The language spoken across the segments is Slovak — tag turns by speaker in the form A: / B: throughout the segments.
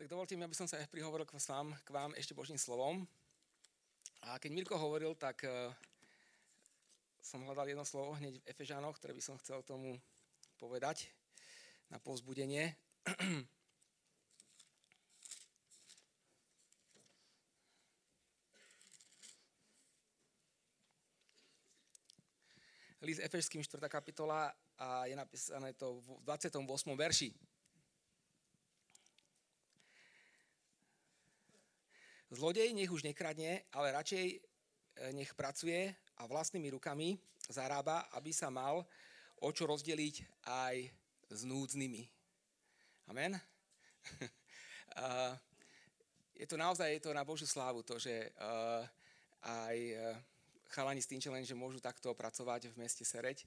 A: Tak dovolte mi, aby som sa prihovoril k vám, k vám ešte Božím slovom. A keď Mirko hovoril, tak uh, som hľadal jedno slovo hneď v Efežánoch, ktoré by som chcel tomu povedať na povzbudenie. List Efežským 4. kapitola a je napísané to v 28. verši. Zlodej nech už nekradne, ale radšej e, nech pracuje a vlastnými rukami zarába, aby sa mal o čo rozdeliť aj s núdznymi. Amen? je to naozaj je to na Božiu slávu, to, že e, aj e, chalani z Teen Challenge môžu takto pracovať v meste Sereď.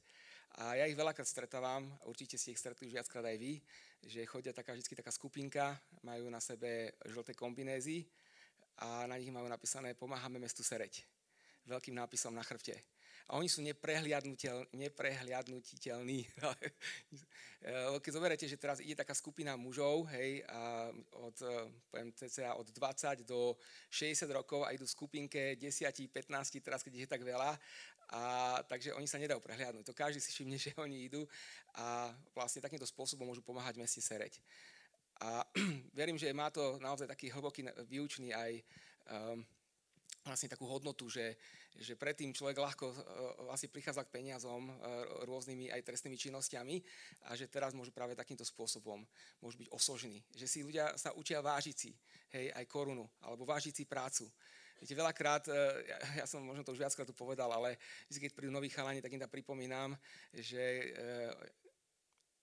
A: A ja ich veľakrát stretávam, určite ste ich stretli už viackrát aj vy, že chodia taká vždy taká skupinka, majú na sebe žlté kombinézy a na nich majú napísané Pomáhame mestu Sereď. Veľkým nápisom na chrbte. A oni sú neprehliadnutiteľní. Keď zoberiete, že teraz ide taká skupina mužov, hej, a od, poviem, cca od 20 do 60 rokov a idú v skupinke 10, 15, teraz keď je tak veľa, a, takže oni sa nedajú prehliadnúť. To každý si všimne, že oni idú a vlastne takýmto spôsobom môžu pomáhať meste Sereď. A verím, že má to naozaj taký hlboký výučný aj um, vlastne takú hodnotu, že, že predtým človek ľahko uh, vlastne prichádza k peniazom uh, rôznymi aj trestnými činnosťami a že teraz môžu práve takýmto spôsobom môžu byť osožní. Že si ľudia sa učia vážiť si hej, aj korunu alebo vážiť si prácu. Viete, veľakrát, uh, ja, ja som možno to už viackrát tu povedal, ale keď prídu noví chalani, tak im tam pripomínam, že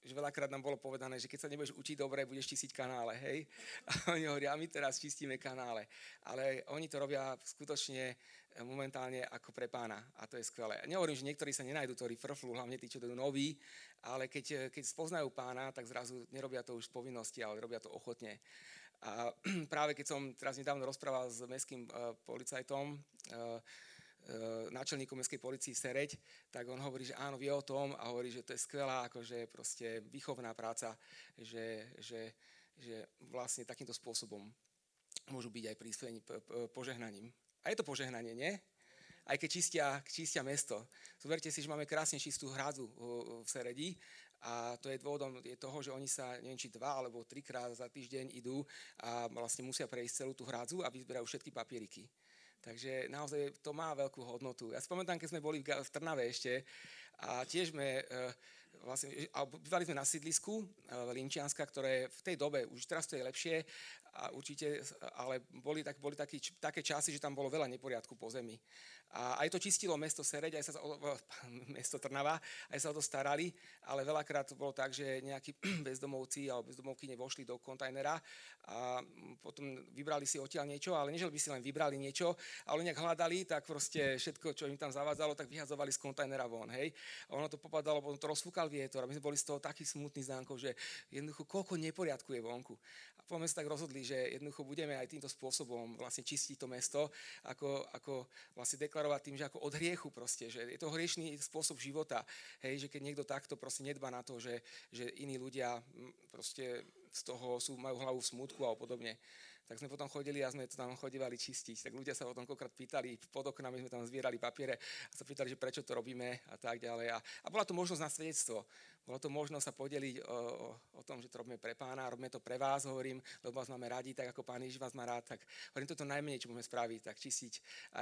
A: že veľakrát nám bolo povedané, že keď sa nebudeš učiť dobre, budeš čistiť kanále, hej? A oni hovoria, my teraz čistíme kanále. Ale oni to robia skutočne eh, momentálne ako pre pána a to je skvelé. Nehovorím, že niektorí sa nenajdu, ktorí frflú, hlavne tí, čo idú noví, ale keď, eh, keď spoznajú pána, tak zrazu nerobia to už povinnosti, ale robia to ochotne. A práve keď som teraz nedávno rozprával s mestským uh, policajtom, E, náčelníkom mestskej policii Sereď, tak on hovorí, že áno, vie o tom a hovorí, že to je skvelá akože proste výchovná práca, že, že, že vlastne takýmto spôsobom môžu byť aj prísvení požehnaním. A je to požehnanie, nie? Aj keď čistia, čistia mesto. Zoberte si, že máme krásne čistú hradzu v Seredi a to je dôvodom je toho, že oni sa, neviem, či dva alebo trikrát za týždeň idú a vlastne musia prejsť celú tú hradzu a vyzberajú všetky papieriky. Takže naozaj to má veľkú hodnotu. Ja si pamätám, keď sme boli v Trnave ešte a tiež sme, e, vlastne, bývali sme na sídlisku e, Linčianska, ktoré v tej dobe, už teraz to je lepšie, a určite, ale boli, tak, boli taký, také časy, že tam bolo veľa neporiadku po zemi. A aj to čistilo mesto Sereď, aj sa to, mesto Trnava, aj sa o to starali, ale veľakrát to bolo tak, že nejakí bezdomovci alebo bezdomovky nevošli do kontajnera a potom vybrali si odtiaľ niečo, ale nežel by si len vybrali niečo, ale nejak hľadali, tak proste všetko, čo im tam zavádzalo, tak vyhazovali z kontajnera von, hej. A ono to popadalo, potom to rozfúkal vietor a my sme boli z toho taký smutný zánkov, že jednoducho koľko neporiadku je vonku. A potom sme sa tak rozhodli, že jednoducho budeme aj týmto spôsobom vlastne čistiť to mesto, ako, ako vlastne deklarovať tým, že ako od hriechu proste, že je to hriešný spôsob života, hej, že keď niekto takto proste nedba na to, že, že iní ľudia proste z toho sú, majú hlavu v smutku a podobne. Tak sme potom chodili a sme to tam chodívali čistiť. Tak ľudia sa o tom pýtali, pod oknami sme tam zbierali papiere a sa pýtali, že prečo to robíme a tak ďalej. A, a bola to možnosť na svedectvo. Bola to možnosť sa podeliť o, o, o tom, že to robíme pre pána, robíme to pre vás, hovorím, lebo vás máme radi, tak ako pán Ježiš vás má rád, tak hovorím, toto najmenej, čo môžeme spraviť, tak čistiť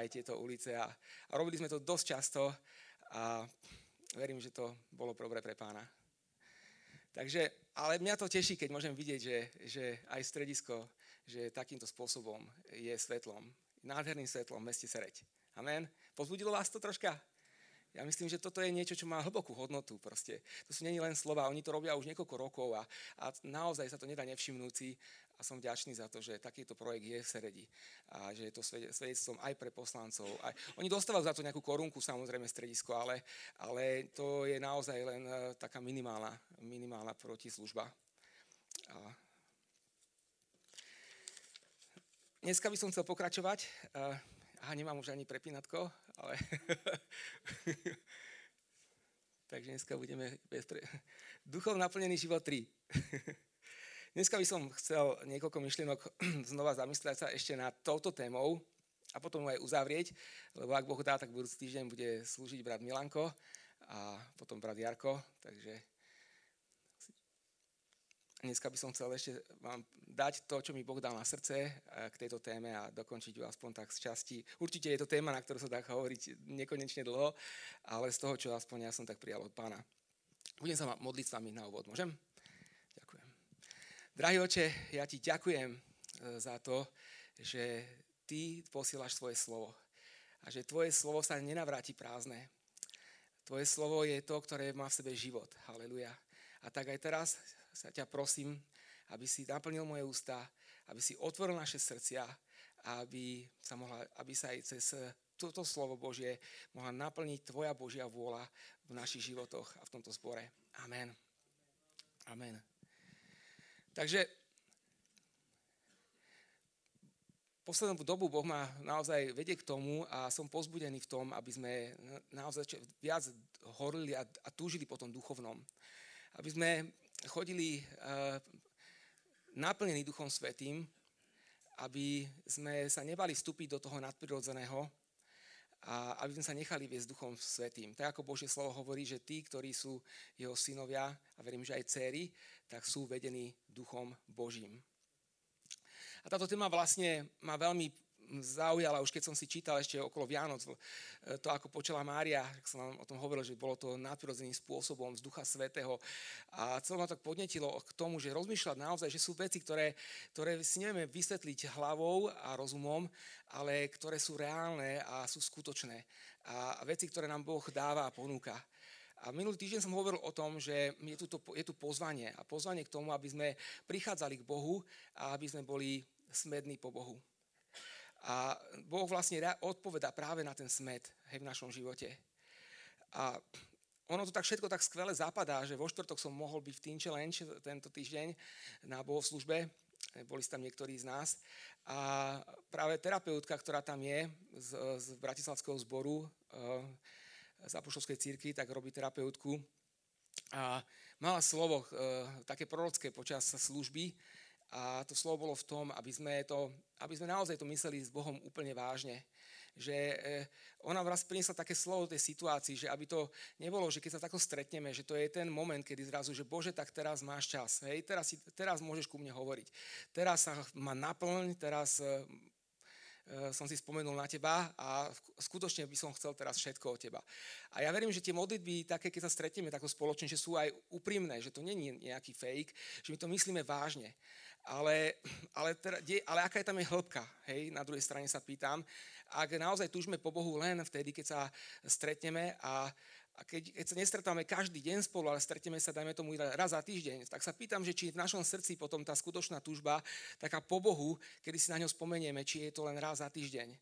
A: aj tieto ulice. A, a robili sme to dosť často a verím, že to bolo dobré pre pána. Takže, ale mňa to teší, keď môžem vidieť, že, že aj stredisko že takýmto spôsobom je svetlom, nádherným svetlom v meste Sereď. Amen. Pozbudilo vás to troška? Ja myslím, že toto je niečo, čo má hlbokú hodnotu. Proste. To sú není len slova, oni to robia už niekoľko rokov a, a naozaj sa to nedá nevšimnúci a som vďačný za to, že takýto projekt je v Seredi a že je to svedectvom aj pre poslancov. Aj, oni dostávajú za to nejakú korunku, samozrejme, stredisko, ale, ale to je naozaj len uh, taká minimálna, minimálna protislužba. A Dneska by som chcel pokračovať. Uh, aha, nemám už ani prepínatko, ale... Takže dneska budeme bez pre... Duchov naplnený život 3. Dneska by som chcel niekoľko myšlienok znova zamyslieť sa ešte nad touto témou a potom aj uzavrieť, lebo ak Boh dá, tak budúci týždeň bude slúžiť brat Milanko a potom brat Jarko, takže dneska by som chcel ešte vám dať to, čo mi Boh dal na srdce eh, k tejto téme a dokončiť ju aspoň tak z časti. Určite je to téma, na ktorú sa dá hovoriť nekonečne dlho, ale z toho, čo aspoň ja som tak prijal od pána. Budem sa modliť s vami na úvod, môžem? Drahý oče, ja ti ďakujem e, za to, že ty posielaš svoje slovo a že tvoje slovo sa nenavráti prázdne. Tvoje slovo je to, ktoré má v sebe život. Haleluja. A tak aj teraz sa ťa prosím, aby si naplnil moje ústa, aby si otvoril naše srdcia aby sa, mohla, aby sa aj cez toto slovo Božie mohla naplniť tvoja Božia vôľa v našich životoch a v tomto zbore. Amen. Amen. Takže poslednú dobu Boh ma naozaj vedie k tomu a som pozbudený v tom, aby sme naozaj viac horili a, a túžili po tom duchovnom. Aby sme chodili uh, naplnení Duchom Svetým, aby sme sa nebali vstúpiť do toho nadprirodzeného a aby sme sa nechali viesť Duchom Svetým. Tak ako Božie slovo hovorí, že tí, ktorí sú jeho synovia, a verím, že aj céry, tak sú vedení Duchom Božím. A táto téma vlastne ma veľmi zaujala, už keď som si čítal ešte okolo Vianoc, e, to ako počala Mária, ak som vám o tom hovoril, že bolo to nadprirodzeným spôsobom z Ducha Svetého. A celé ma tak podnetilo k tomu, že rozmýšľať naozaj, že sú veci, ktoré, ktoré si nevieme vysvetliť hlavou a rozumom, ale ktoré sú reálne a sú skutočné. A veci, ktoré nám Boh dáva a ponúka. A minulý týždeň som hovoril o tom, že je tu, to, je tu pozvanie a pozvanie k tomu, aby sme prichádzali k Bohu a aby sme boli smední po Bohu. A Boh vlastne odpoveda práve na ten smed hej, v našom živote. A ono to tak všetko tak skvele zapadá, že vo štvrtok som mohol byť v Teen Challenge tento týždeň na bohoslužbe. Boli tam niektorí z nás. A práve terapeutka, ktorá tam je z, z Bratislavského zboru, z Apoštolskej círky, tak robí terapeutku. A mala slovo e, také prorocké počas služby a to slovo bolo v tom, aby sme, to, aby sme naozaj to mysleli s Bohom úplne vážne. Že e, ona raz priniesla také slovo tej situácii, že aby to nebolo, že keď sa takto stretneme, že to je ten moment, kedy zrazu, že Bože, tak teraz máš čas. Hej, teraz, teraz môžeš ku mne hovoriť. Teraz sa ma naplň, teraz e, Eh, som si spomenul na teba a skutočne by som chcel teraz všetko od teba. A ja verím, že tie modlitby, také keď sa stretneme takto spoločne, že sú aj úprimné, že to není nejaký fake, že my to myslíme vážne. Ale, ale, teda, ale aká je tam je hĺbka? Hej, na druhej strane sa pýtam, ak naozaj túžime po Bohu len vtedy, keď sa stretneme a, a keď, keď sa nestretávame každý deň spolu, ale stretneme sa, dajme tomu raz za týždeň, tak sa pýtam, že či je v našom srdci potom tá skutočná túžba, taká po Bohu, kedy si na ňo spomenieme, či je to len raz za týždeň.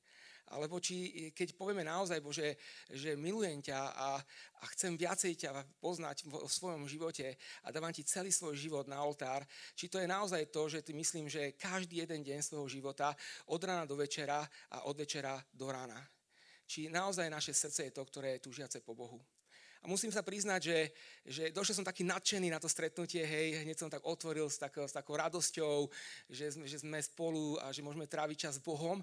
A: Alebo či, keď povieme naozaj, Bože, že milujem ťa a, a chcem viacej ťa poznať vo, v svojom živote a dávam ti celý svoj život na oltár, či to je naozaj to, že ty myslím, že každý jeden deň svojho života od rána do večera a od večera do rána. Či naozaj naše srdce je to, ktoré je túžiace po Bohu. A musím sa priznať, že, že došiel som taký nadšený na to stretnutie, hej, hneď som tak otvoril s, tak, s takou radosťou, že že sme spolu a že môžeme tráviť čas s Bohom.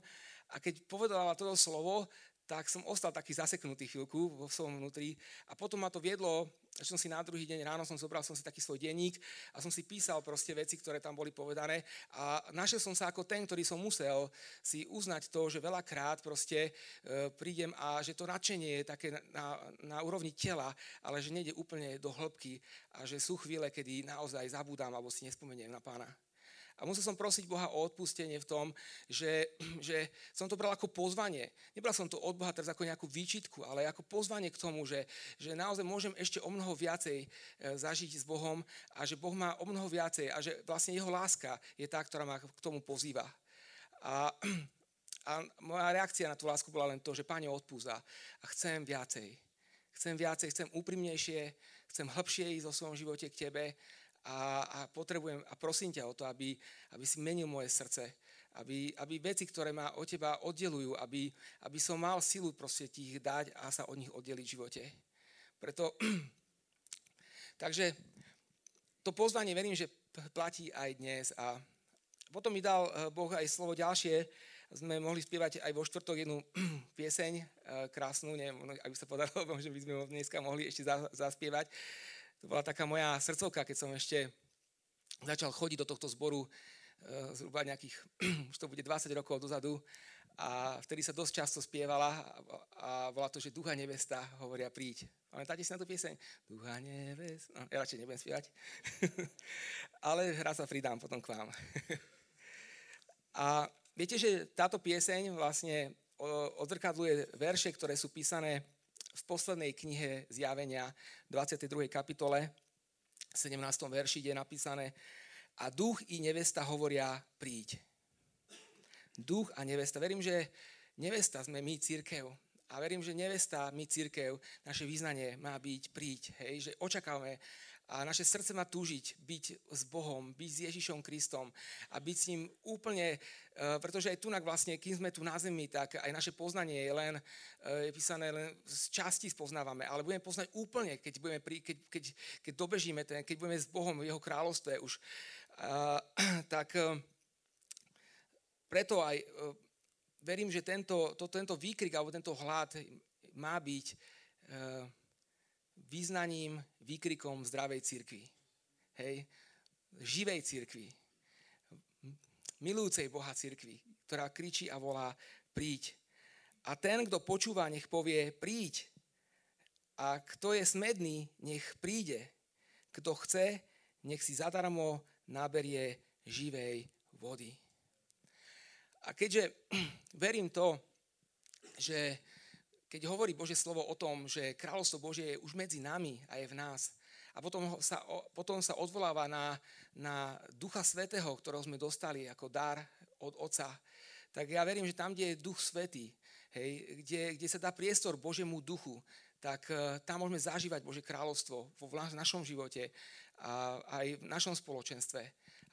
A: A keď povedala toto slovo, tak som ostal taký zaseknutý chvíľku vo svojom vnútri a potom ma to viedlo, že som si na druhý deň ráno som zobral som si taký svoj denník a som si písal proste veci, ktoré tam boli povedané a našiel som sa ako ten, ktorý som musel si uznať to, že veľakrát proste e, prídem a že to nadšenie je také na, na úrovni tela, ale že nejde úplne do hĺbky a že sú chvíle, kedy naozaj zabúdam alebo si nespomeniem na pána. A musel som prosiť Boha o odpustenie v tom, že, že som to bral ako pozvanie. Nebral som to od Boha teraz ako nejakú výčitku, ale ako pozvanie k tomu, že, že naozaj môžem ešte o mnoho viacej e, zažiť s Bohom a že Boh má o mnoho viacej a že vlastne jeho láska je tá, ktorá ma k tomu pozýva. A, a moja reakcia na tú lásku bola len to, že Pane odpúza a chcem viacej. Chcem viacej, chcem úprimnejšie, chcem hĺbšie ísť vo svojom živote k Tebe a, a potrebujem a prosím ťa o to, aby, aby si menil moje srdce, aby, aby veci, ktoré ma od teba oddelujú, aby, aby som mal silu proste ti ich dať a sa od nich oddeliť v živote. Preto, takže to pozvanie verím, že platí aj dnes. A potom mi dal Boh aj slovo ďalšie. Sme mohli spievať aj vo štvrtok jednu pieseň krásnu, neviem, ak by sa podarilo, že by sme ho dneska mohli ešte zaspievať. To bola taká moja srdcovka, keď som ešte začal chodiť do tohto zboru zhruba nejakých, už to bude 20 rokov dozadu a vtedy sa dosť často spievala a bola to, že ducha nevesta hovoria príď. Pamätáte si na tú pieseň? Ducha nevesta. No, ja radšej nebudem spievať. Ale raz sa pridám potom k vám. a viete, že táto pieseň vlastne odzrkadluje verše, ktoré sú písané v poslednej knihe Zjavenia 22. kapitole 17. verši, je napísané a duch i nevesta hovoria príď duch a nevesta. Verím, že nevesta sme my církev. A verím, že nevesta, my církev, naše význanie má byť príď. Hej, že očakávame a naše srdce má túžiť byť s Bohom, byť s Ježišom Kristom a byť s ním úplne, e, pretože aj tunak vlastne, kým sme tu na zemi, tak aj naše poznanie je len, e, je písané len z časti spoznávame, ale budeme poznať úplne, keď, budeme pri, keď, keď, keď dobežíme, ten, keď budeme s Bohom v jeho kráľovstve už, uh, tak preto aj e, verím, že tento, to, tento výkrik alebo tento hlad má byť e, význaním, výkrikom zdravej cirkvi. Hej? Živej cirkvi. Milujúcej Boha cirkvi, ktorá kričí a volá príď. A ten, kto počúva, nech povie príď. A kto je smedný, nech príde. Kto chce, nech si zadarmo naberie živej vody. A keďže verím to, že keď hovorí Bože slovo o tom, že kráľovstvo Božie je už medzi nami a je v nás, a potom sa, potom sa odvoláva na, na Ducha Svetého, ktorého sme dostali ako dar od Otca, tak ja verím, že tam, kde je Duch Svetý, hej, kde, kde sa dá priestor Božemu duchu, tak uh, tam môžeme zažívať Bože kráľovstvo vo našom živote a aj v našom spoločenstve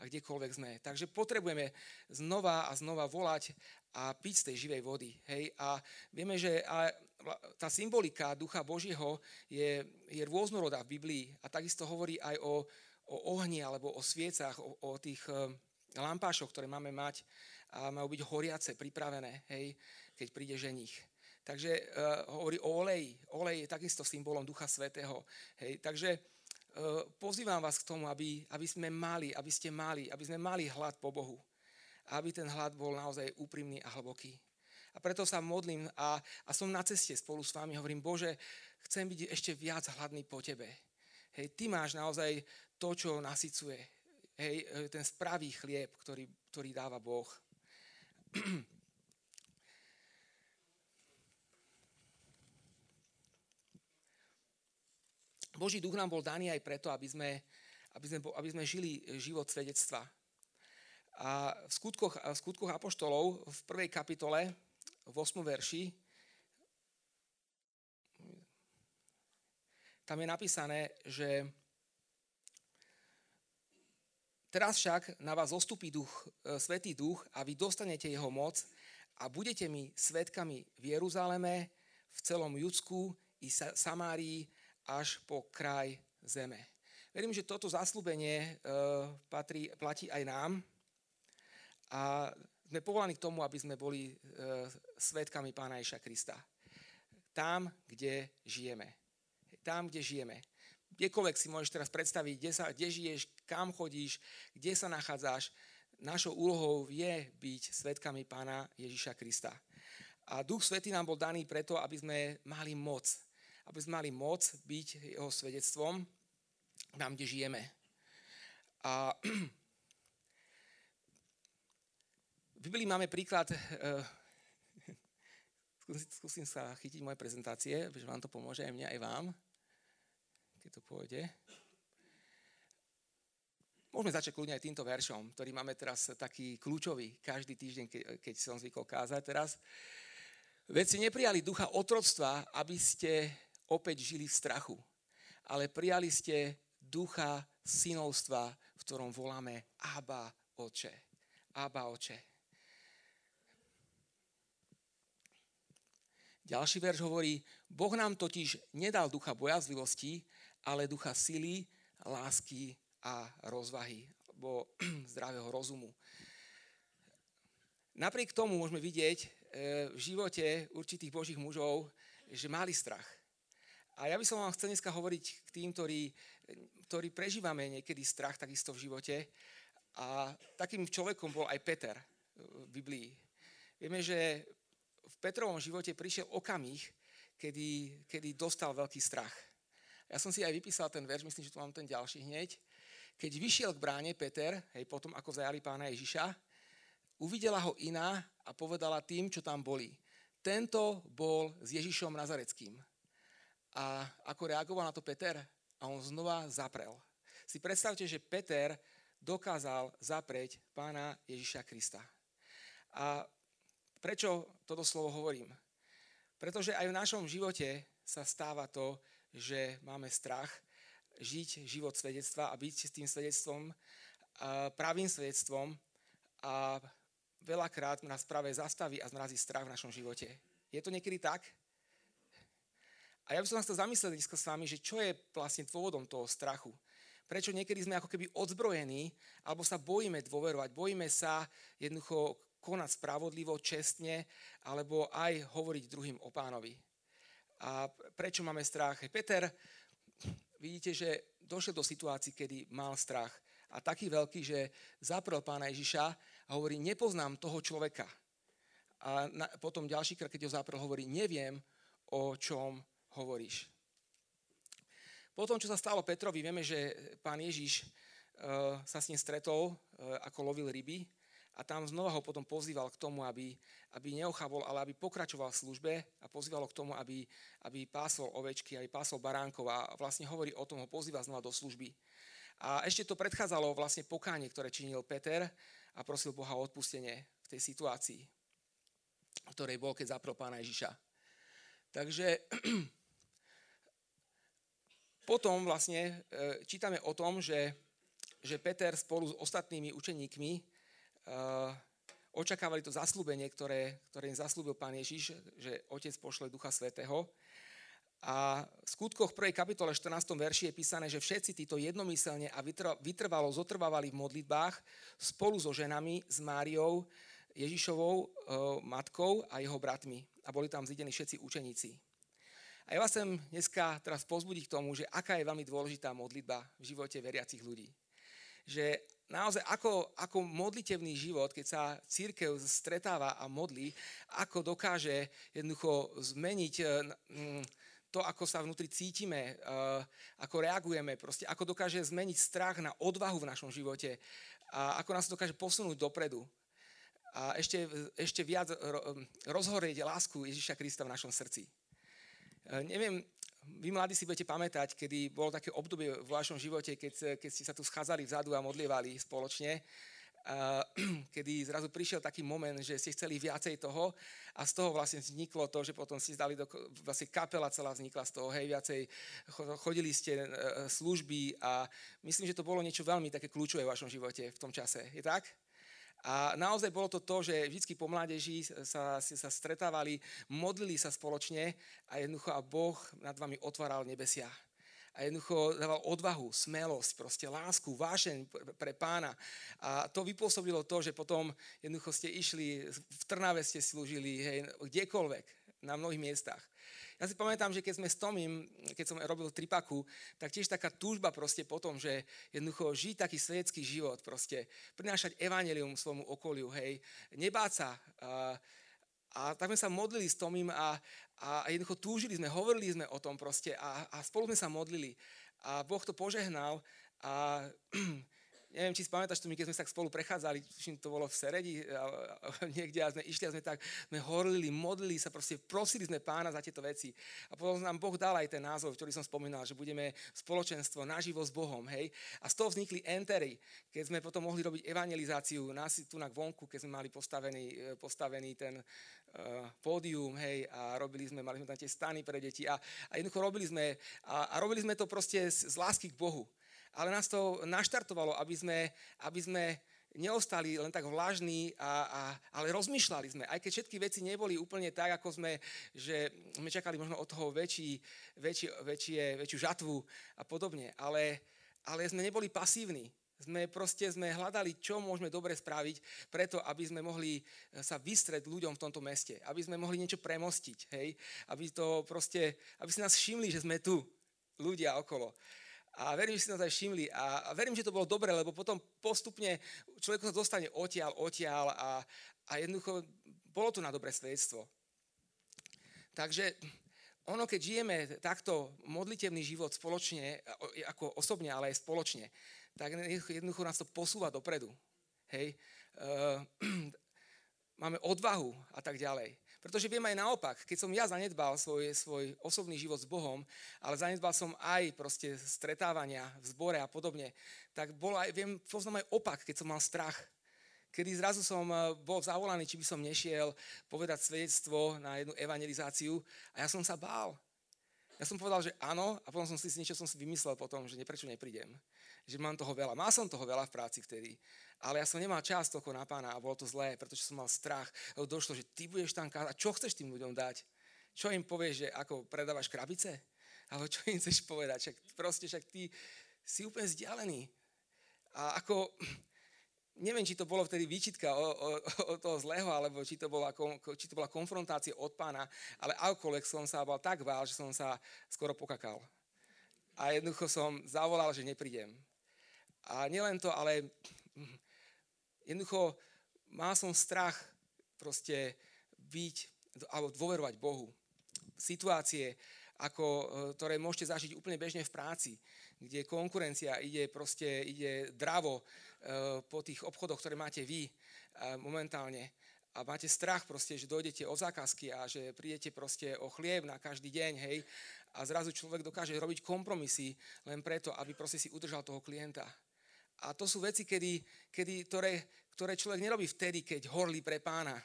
A: a kdekoľvek sme. Takže potrebujeme znova a znova volať a piť z tej živej vody. Hej? A vieme, že tá symbolika Ducha Božieho je, je rôznorodá v Biblii a takisto hovorí aj o, o ohni alebo o sviecach, o, o tých e, lampášoch, ktoré máme mať a majú byť horiace, pripravené, hej, keď príde ženich. Takže uh, hovorí o oleji. Olej je takisto symbolom Ducha Svetého. Hej. Takže Eh, pozývam vás k tomu, aby, aby sme mali, aby ste mali, aby sme mali hlad po Bohu. Aby ten hlad bol naozaj úprimný a hlboký. A preto sa modlím a, a som na ceste spolu s vami. Hovorím, Bože, chcem byť ešte viac hladný po Tebe. Hej, Ty máš naozaj to, čo nasycuje. Hej, eh, ten spravý chlieb, ktorý, ktorý dáva Boh. Boží duch nám bol daný aj preto, aby sme, aby sme, aby sme žili život svedectva. A v skutkoch, v skutkoch Apoštolov v prvej kapitole, v 8. verši, tam je napísané, že teraz však na vás zostupí duch, e, Svetý duch a vy dostanete jeho moc a budete mi svetkami v Jeruzaleme, v celom Judsku i Samárii až po kraj zeme. Verím, že toto zaslúbenie uh, patrí, platí aj nám a sme povolaní k tomu, aby sme boli uh, svetkami Pána Ježa Krista. Tam, kde žijeme. Tam, kde žijeme. Kdekoľvek si môžeš teraz predstaviť, kde, sa, kde žiješ, kam chodíš, kde sa nachádzaš. Našou úlohou je byť svetkami Pána Ježiša Krista. A Duch Svetý nám bol daný preto, aby sme mali moc aby sme mali moc byť jeho svedectvom tam, kde žijeme. A v Biblii máme príklad, uh, skúsim sa chytiť moje prezentácie, že vám to pomôže aj mne, aj vám, keď to pôjde. Môžeme začať kľudne aj týmto veršom, ktorý máme teraz taký kľúčový každý týždeň, keď som zvykol kázať teraz. Veď si neprijali ducha otroctva, aby ste opäť žili v strachu, ale prijali ste ducha synovstva, v ktorom voláme Abba Oče. Abba Oče. Ďalší verš hovorí, Boh nám totiž nedal ducha bojazlivosti, ale ducha sily, lásky a rozvahy. alebo zdravého rozumu. Napriek tomu môžeme vidieť e, v živote určitých božích mužov, že mali strach. A ja by som vám chcel dneska hovoriť k tým, ktorí, ktorí prežívame niekedy strach takisto v živote. A takým človekom bol aj Peter v Biblii. Vieme, že v Petrovom živote prišiel okamih, kedy, kedy dostal veľký strach. Ja som si aj vypísal ten verš, myslím, že tu mám ten ďalší hneď. Keď vyšiel k bráne Peter, hej, potom ako zajali pána Ježiša, uvidela ho iná a povedala tým, čo tam boli. Tento bol s Ježišom Nazareckým. A ako reagoval na to Peter? A on znova zaprel. Si predstavte, že Peter dokázal zapreť pána Ježiša Krista. A prečo toto slovo hovorím? Pretože aj v našom živote sa stáva to, že máme strach žiť život svedectva a byť s tým svedectvom, pravým svedectvom a veľakrát nás práve zastaví a zmrazí strach v našom živote. Je to niekedy tak? A ja by som sa chcel zamyslieť dneska s vami, že čo je vlastne dôvodom toho strachu. Prečo niekedy sme ako keby odzbrojení, alebo sa bojíme dôverovať, bojíme sa jednoducho konať spravodlivo, čestne, alebo aj hovoriť druhým o pánovi. A prečo máme strach? Peter, vidíte, že došiel do situácií, kedy mal strach. A taký veľký, že zaprel pána Ježiša a hovorí, nepoznám toho človeka. A na, potom ďalší krát, keď ho zaprel, hovorí, neviem, o čom hovoríš. Potom, čo sa stalo Petrovi, vieme, že pán Ježiš uh, sa s ním stretol, uh, ako lovil ryby a tam znova ho potom pozýval k tomu, aby, aby neochabol, ale aby pokračoval v službe a pozýval k tomu, aby, aby pásol ovečky, aby pásol baránkov a vlastne hovorí o tom, ho pozýva znova do služby. A ešte to predchádzalo vlastne pokánie, ktoré činil Peter a prosil Boha o odpustenie v tej situácii, v ktorej bol, keď zaprel pána Ježiša. Takže potom vlastne e, čítame o tom, že, že Peter spolu s ostatnými učeníkmi očakávali to zaslúbenie, ktoré, ktoré im zaslúbil pán Ježiš, že Otec pošle Ducha Svetého. A v skutkoch 1. kapitole 14. verši je písané, že všetci títo jednomyselne a vytrvalo zotrvávali v modlitbách spolu so ženami, s Máriou, Ježišovou e, matkou a jeho bratmi. A boli tam zidení všetci učeníci. A ja vás chcem dneska teraz pozbudiť k tomu, že aká je veľmi dôležitá modlitba v živote veriacich ľudí. Že naozaj ako, ako modlitevný život, keď sa církev stretáva a modlí, ako dokáže jednoducho zmeniť mm, to, ako sa vnútri cítime, uh, ako reagujeme, proste, ako dokáže zmeniť strach na odvahu v našom živote a ako nás dokáže posunúť dopredu. A ešte, ešte viac rozhorieť lásku Ježiša Krista v našom srdci. Uh, neviem, vy mladí si budete pamätať, kedy bolo také obdobie v vašom živote, keď, keď ste sa tu schádzali vzadu a modlievali spoločne kedy zrazu prišiel taký moment, že ste chceli viacej toho a z toho vlastne vzniklo to, že potom si zdali, do, vlastne kapela celá vznikla z toho, hej, viacej chodili ste e, služby a myslím, že to bolo niečo veľmi také kľúčové v vašom živote v tom čase. Je tak? A naozaj bolo to to, že vždy po mládeži sa, sa stretávali, modlili sa spoločne a jednoducho a Boh nad vami otváral nebesia a jednoducho dával odvahu, smelosť, proste lásku, vášeň pre pána. A to vypôsobilo to, že potom jednoducho ste išli, v Trnave ste slúžili, hej, kdekoľvek, na mnohých miestach. Ja si pamätám, že keď sme s Tomím, keď som robil Tripaku, tak tiež taká túžba proste potom, že jednoducho žiť taký svedecký život, proste prinášať evanelium svojmu okoliu, hej, nebáť sa, uh, a tak sme sa modlili s Tomím a, a jednoducho túžili sme, hovorili sme o tom proste a, a spolu sme sa modlili. A Boh to požehnal a neviem, či si pamätáš, my keď sme sa tak spolu prechádzali, tuším, to bolo v Seredi, a, a, niekde a sme išli a sme tak, sme horlili, modlili sa, proste prosili sme pána za tieto veci. A potom nám Boh dal aj ten názov, ktorý som spomínal, že budeme spoločenstvo naživo s Bohom, hej. A z toho vznikli entery, keď sme potom mohli robiť evangelizáciu nás tu na vonku, keď sme mali postavený, e, postavený ten uh, pódium, hej, a robili sme, mali sme tam tie stany pre deti a, a jednoducho robili sme, a, a robili sme to proste z, z lásky k Bohu ale nás to naštartovalo, aby sme, aby sme neostali len tak vlažní, a, a, ale rozmýšľali sme. Aj keď všetky veci neboli úplne tak, ako sme, že sme čakali možno od toho väčší, väčší, väčšie, väčšiu žatvu a podobne. Ale, ale sme neboli pasívni. Sme proste sme hľadali, čo môžeme dobre spraviť, preto aby sme mohli sa vystreť ľuďom v tomto meste. Aby sme mohli niečo premostiť, hej? Aby, to proste, aby si nás všimli, že sme tu, ľudia okolo. A verím, že si nás aj všimli. A, verím, že to bolo dobre, lebo potom postupne človek sa dostane odtiaľ, odtiaľ a, a jednoducho bolo to na dobré svedectvo. Takže ono, keď žijeme takto modlitevný život spoločne, ako osobne, ale aj spoločne, tak jednoducho nás to posúva dopredu. Hej. Uh, máme odvahu a tak ďalej. Pretože viem aj naopak, keď som ja zanedbal svoj, svoj osobný život s Bohom, ale zanedbal som aj proste stretávania v zbore a podobne, tak bolo aj, viem, poznám aj opak, keď som mal strach. Kedy zrazu som eh, bol zavolaný, či by som nešiel povedať svedectvo na jednu evangelizáciu a ja som sa bál. Ja som povedal, že áno a potom som si niečo som si vymyslel potom, že prečo neprídem. Že mám toho veľa. Mal som toho veľa v práci vtedy. Ale ja som nemal čas toľko na pána a bolo to zlé, pretože som mal strach. Lebo došlo, že ty budeš tam kázať. Čo chceš tým ľuďom dať? Čo im povieš, že ako predávaš krabice? Alebo čo im chceš povedať? Však proste, však ty si úplne vzdialený. A ako, neviem, či to bolo vtedy výčitka o, o, o toho zlého, alebo či to, bola, či to bola konfrontácia od pána, ale akokoľvek som sa bol tak vál, že som sa skoro pokakal. A jednoducho som zavolal, že neprídem. A nielen to, ale jednoducho mal som strach proste byť, alebo dôverovať Bohu. Situácie, ako, e, ktoré môžete zažiť úplne bežne v práci, kde konkurencia ide proste, ide dravo, Eh, po tých obchodoch, ktoré máte vy eh, momentálne a máte strach proste, že dojdete o zákazky a že prídete proste o chlieb na každý deň, hej, a zrazu človek dokáže robiť kompromisy len preto, aby proste si udržal toho klienta. A to sú veci, kedy, kedy, ktoré, ktoré človek nerobí vtedy, keď horlí pre pána,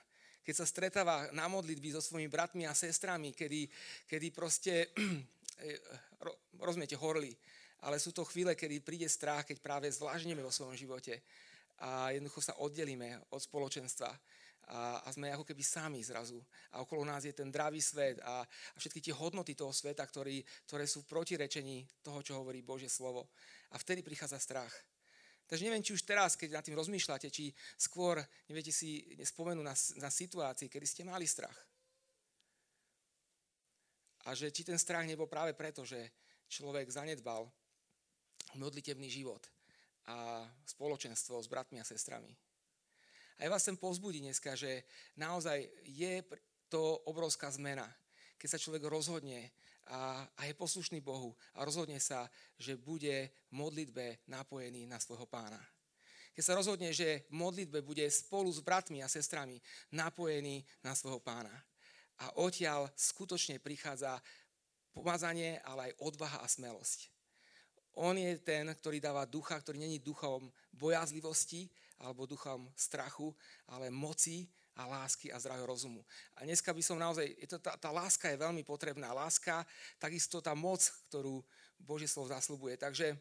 A: keď sa stretáva na modlitby so svojimi bratmi a sestrami, kedy, kedy proste, eh, rozumiete, horlí ale sú to chvíle, kedy príde strach, keď práve zvlážneme vo svojom živote a jednoducho sa oddelíme od spoločenstva a, a sme ako keby sami zrazu. A okolo nás je ten dravý svet a, a všetky tie hodnoty toho sveta, ktorý, ktoré sú v protirečení toho, čo hovorí Božie slovo. A vtedy prichádza strach. Takže neviem, či už teraz, keď nad tým rozmýšľate, či skôr neviete si spomenúť na, na situácii, kedy ste mali strach. A že či ten strach nebol práve preto, že človek zanedbal modlitebný život a spoločenstvo s bratmi a sestrami. A ja vás chcem pozbudiť dneska, že naozaj je to obrovská zmena, keď sa človek rozhodne a, a je poslušný Bohu a rozhodne sa, že bude v modlitbe napojený na svojho pána. Keď sa rozhodne, že v modlitbe bude spolu s bratmi a sestrami napojený na svojho pána. A odtiaľ skutočne prichádza pomazanie, ale aj odvaha a smelosť. On je ten, ktorý dáva ducha, ktorý není duchom bojazlivosti alebo duchom strachu, ale moci a lásky a zdravého rozumu. A dneska by som naozaj, je to, tá, tá láska je veľmi potrebná. Láska, takisto tá moc, ktorú Božie slovo zaslubuje. Takže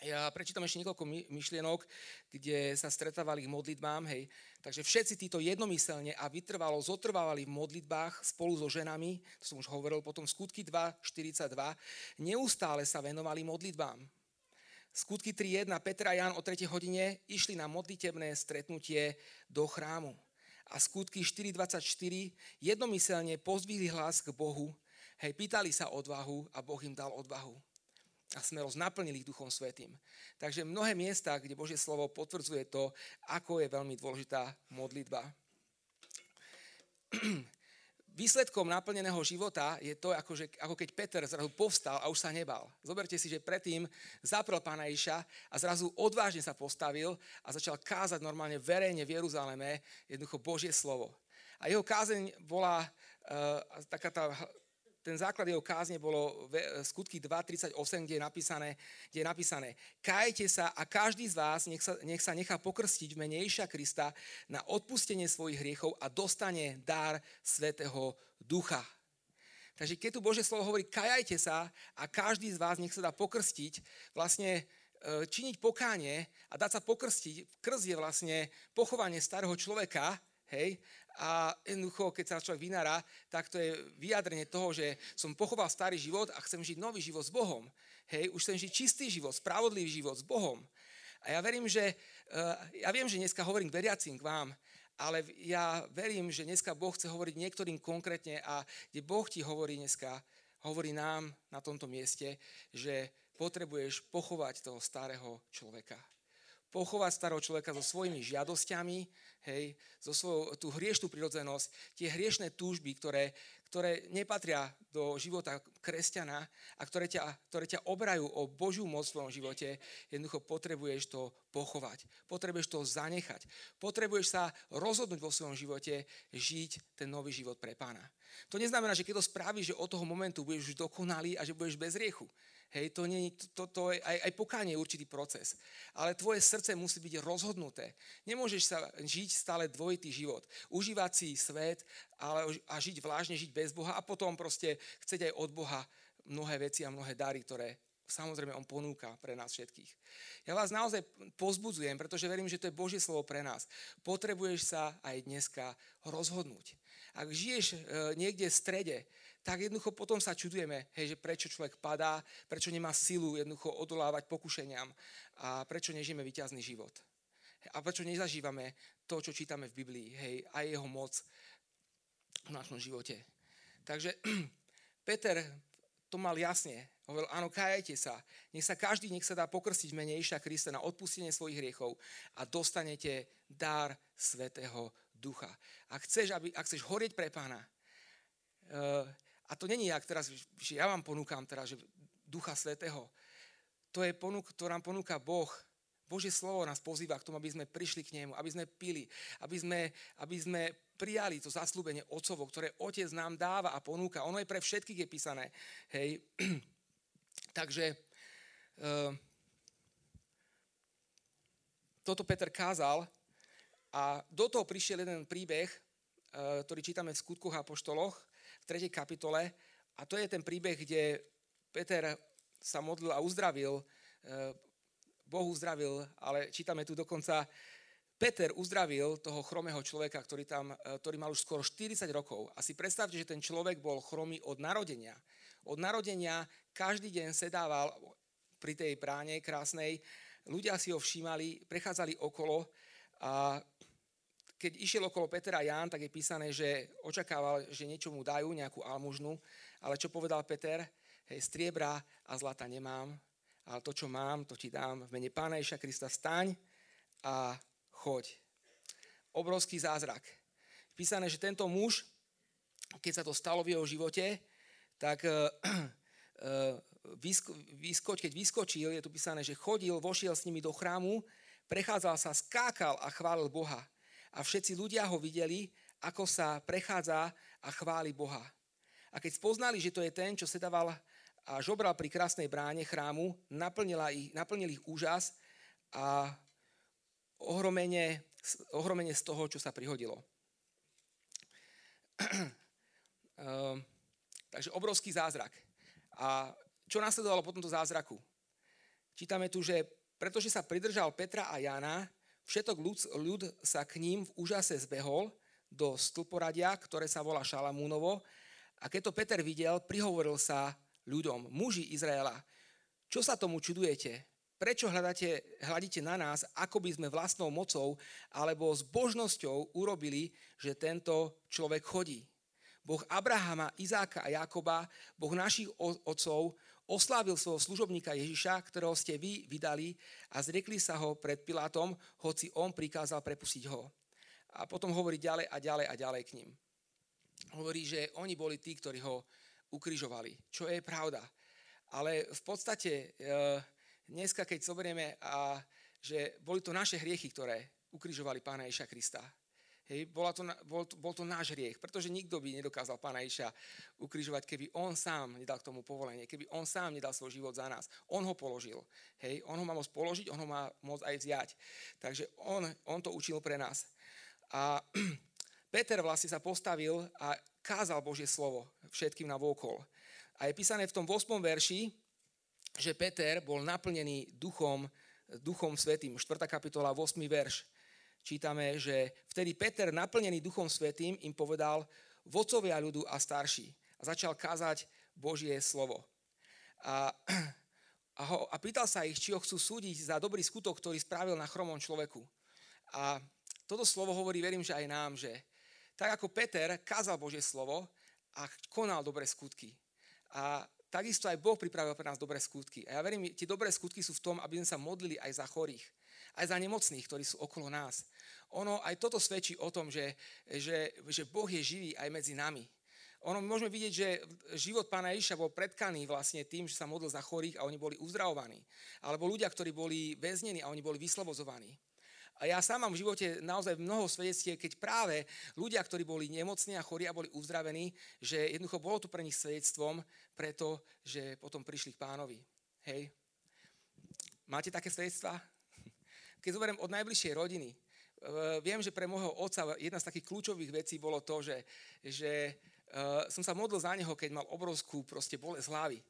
A: ja prečítam ešte niekoľko myšlienok, kde sa stretávali k modlitbám. Hej. Takže všetci títo jednomyselne a vytrvalo zotrvávali v modlitbách spolu so ženami, to som už hovoril potom, skutky 2.42, neustále sa venovali modlitbám. Skutky 3.1 Petra a Jan o 3. hodine išli na modlitebné stretnutie do chrámu. A skutky 4.24 jednomyselne pozdvihli hlas k Bohu, hej, pýtali sa odvahu a Boh im dal odvahu a smelosť naplnili ich Duchom Svetým. Takže mnohé miesta, kde Božie slovo potvrdzuje to, ako je veľmi dôležitá modlitba. Výsledkom naplneného života je to, ako, že, ako keď Peter zrazu povstal a už sa nebal. Zoberte si, že predtým zaprel pána Iša a zrazu odvážne sa postavil a začal kázať normálne verejne v Jeruzaleme jednoducho Božie slovo. A jeho kázeň bola uh, taká tá ten základ jeho kázne bolo skutky 2.38, kde je napísané, kde je napísané Kajte sa a každý z vás nech sa, nech sa nechá pokrstiť v mene Ježiša Krista na odpustenie svojich hriechov a dostane dar Svetého Ducha. Takže keď tu Bože slovo hovorí kajajte sa a každý z vás nech sa dá pokrstiť, vlastne e, činiť pokánie a dať sa pokrstiť. Krst je vlastne pochovanie starého človeka, hej, a jednoducho, keď sa človek vynára, tak to je vyjadrenie toho, že som pochoval starý život a chcem žiť nový život s Bohom. Hej, už chcem žiť čistý život, spravodlivý život s Bohom. A ja verím, že, ja viem, že dneska hovorím veriacím k vám, ale ja verím, že dneska Boh chce hovoriť niektorým konkrétne a kde Boh ti hovorí dneska, hovorí nám na tomto mieste, že potrebuješ pochovať toho starého človeka pochovať starého človeka so svojimi žiadosťami, hej, so svojou tú hriešnú prirodzenosť, tie hriešné túžby, ktoré, ktoré nepatria do života kresťana a ktoré ťa, ktoré ťa obrajú o Božiu moc v svojom živote, jednoducho potrebuješ to pochovať. Potrebuješ to zanechať. Potrebuješ sa rozhodnúť vo svojom živote žiť ten nový život pre pána. To neznamená, že keď to spravíš, že od toho momentu budeš už dokonalý a že budeš bez riechu. Hej, to, nie, to, to je, aj, aj pokánie je určitý proces. Ale tvoje srdce musí byť rozhodnuté. Nemôžeš sa žiť stále dvojitý život. Užívať si svet ale, a žiť vlážne, žiť bez Boha a potom proste chcieť aj od Boha mnohé veci a mnohé dary, ktoré samozrejme On ponúka pre nás všetkých. Ja vás naozaj pozbudzujem, pretože verím, že to je Božie slovo pre nás. Potrebuješ sa aj dneska rozhodnúť. Ak žiješ e, niekde v strede, tak jednoducho potom sa čudujeme, hej, že prečo človek padá, prečo nemá silu jednoducho odolávať pokušeniam a prečo nežijeme vyťazný život. A prečo nezažívame to, čo čítame v Biblii, hej, a jeho moc v našom živote. Takže Peter to mal jasne. Hovoril, áno, kajajte sa. Nech sa každý, nech sa dá pokrstiť menejšia Krista na odpustenie svojich hriechov a dostanete dar Svetého Ducha. Ak chceš, aby, ak chceš horieť pre pána, uh, a to není jak teraz, že ja vám ponúkam teraz, že Ducha Svetého. To je ponúk, to nám ponúka Boh. Božie slovo nás pozýva k tomu, aby sme prišli k nemu, aby sme pili, aby sme, aby sme prijali to zaslúbenie Otcovo, ktoré Otec nám dáva a ponúka. Ono je pre všetkých je písané. Hej. Takže uh, toto Peter kázal a do toho prišiel jeden príbeh, uh, ktorý čítame v skutkoch a poštoloch, 3. kapitole. A to je ten príbeh, kde Peter sa modlil a uzdravil, e, Boh uzdravil, ale čítame tu dokonca, Peter uzdravil toho chromého človeka, ktorý, tam, e, ktorý mal už skoro 40 rokov. A si predstavte, že ten človek bol chromý od narodenia. Od narodenia každý deň sedával pri tej bráne krásnej, ľudia si ho všímali, prechádzali okolo a keď išiel okolo Petra Ján, tak je písané, že očakával, že niečo mu dajú, nejakú almužnu, ale čo povedal Peter? Hej, striebra a zlata nemám, ale to, čo mám, to ti dám v mene Pána Iša Krista, staň a choď. Obrovský zázrak. Písané, že tento muž, keď sa to stalo v jeho živote, tak uh, vysko, vyskoč, keď vyskočil, je tu písané, že chodil, vošiel s nimi do chrámu, prechádzal sa, skákal a chválil Boha a všetci ľudia ho videli, ako sa prechádza a chváli Boha. A keď spoznali, že to je ten, čo sedával a žobral pri krásnej bráne chrámu, naplnila ich, naplnil ich úžas a ohromenie, ohromenie z toho, čo sa prihodilo. Ehm, takže obrovský zázrak. A čo nasledovalo po tomto zázraku? Čítame tu, že pretože sa pridržal Petra a Jana, Všetok ľud, ľud sa k ním v úžase zbehol do stĺporadia, ktoré sa volá Šalamúnovo. A keď to Peter videl, prihovoril sa ľuďom, muži Izraela, čo sa tomu čudujete? Prečo hľadáte, hľadíte na nás, ako by sme vlastnou mocou alebo s božnosťou urobili, že tento človek chodí? Boh Abrahama, Izáka a Jakoba, Boh našich otcov, oslávil svojho služobníka Ježiša, ktorého ste vy vydali a zriekli sa ho pred Pilátom, hoci on prikázal prepustiť ho. A potom hovorí ďalej a ďalej a ďalej k ním. Hovorí, že oni boli tí, ktorí ho ukrižovali, čo je pravda. Ale v podstate e, dneska, keď zoberieme, a, že boli to naše hriechy, ktoré ukrižovali pána Ježa Krista. Hej, bola to, bol, to, bol to náš hriech, pretože nikto by nedokázal pána Iša ukrižovať, keby on sám nedal k tomu povolenie, keby on sám nedal svoj život za nás. On ho položil. Hej, on ho má môcť položiť, on ho má môcť aj vziať. Takže on, on to učil pre nás. A Peter vlastne sa postavil a kázal Božie slovo všetkým na vôkol. A je písané v tom 8. verši, že Peter bol naplnený duchom, duchom svetým. 4. kapitola, 8. verš čítame, že vtedy Peter, naplnený Duchom Svetým, im povedal vodcovia ľudu a starší a začal kázať Božie slovo. A, a, ho, a pýtal sa ich, či ho chcú súdiť za dobrý skutok, ktorý spravil na chromom človeku. A toto slovo hovorí, verím, že aj nám, že tak ako Peter kázal Božie slovo a konal dobré skutky. A takisto aj Boh pripravil pre nás dobré skutky. A ja verím, tie dobré skutky sú v tom, aby sme sa modlili aj za chorých, aj za nemocných, ktorí sú okolo nás. Ono aj toto svedčí o tom, že, že, že Boh je živý aj medzi nami. Ono môžeme vidieť, že život pána Ježiša bol predkaný vlastne tým, že sa modlil za chorých a oni boli uzdravovaní. Alebo ľudia, ktorí boli väznení a oni boli vyslobozovaní. A ja sám mám v živote naozaj mnoho svedectiev, keď práve ľudia, ktorí boli nemocní a chorí a boli uzdravení, že jednoducho bolo to pre nich svedectvom, preto, že potom prišli k pánovi. Hej. Máte také svedectvá? Keď zoberiem od najbližšej rodiny, e, viem, že pre môjho otca jedna z takých kľúčových vecí bolo to, že, že uh, som sa modlil za neho, keď mal obrovskú proste bolesť hlavy.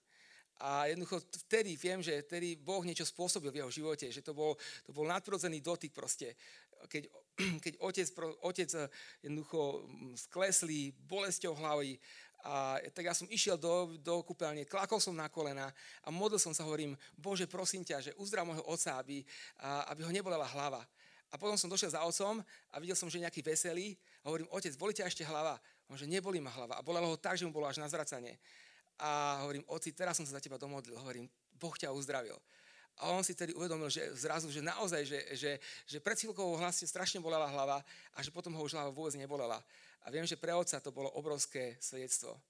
A: A jednoducho vtedy viem, že vtedy Boh niečo spôsobil v jeho živote, že to bol, to bol nadprirodzený dotyk proste. Keď, keď otec, otec eh, jednoducho skleslý bolesťou hlavy a tak ja som išiel do, do kúpeľne, klakol som na kolena a modlil som sa, hovorím, Bože, prosím ťa, že uzdrav môjho otca, aby, a, aby ho nebolela hlava. A potom som došiel za otcom a videl som, že nejaký veselý a hovorím, otec, boli ťa ešte hlava? On, že nebolí ma hlava. A bolelo ho tak, že mu bolo až na zvracanie a hovorím, oci, teraz som sa za teba domodlil. Hovorím, Boh ťa uzdravil. A on si tedy uvedomil, že zrazu, že naozaj, že, že, že pred chvíľkou vlastne strašne bolela hlava a že potom ho už hlava vôbec nebolela. A viem, že pre otca to bolo obrovské svedectvo.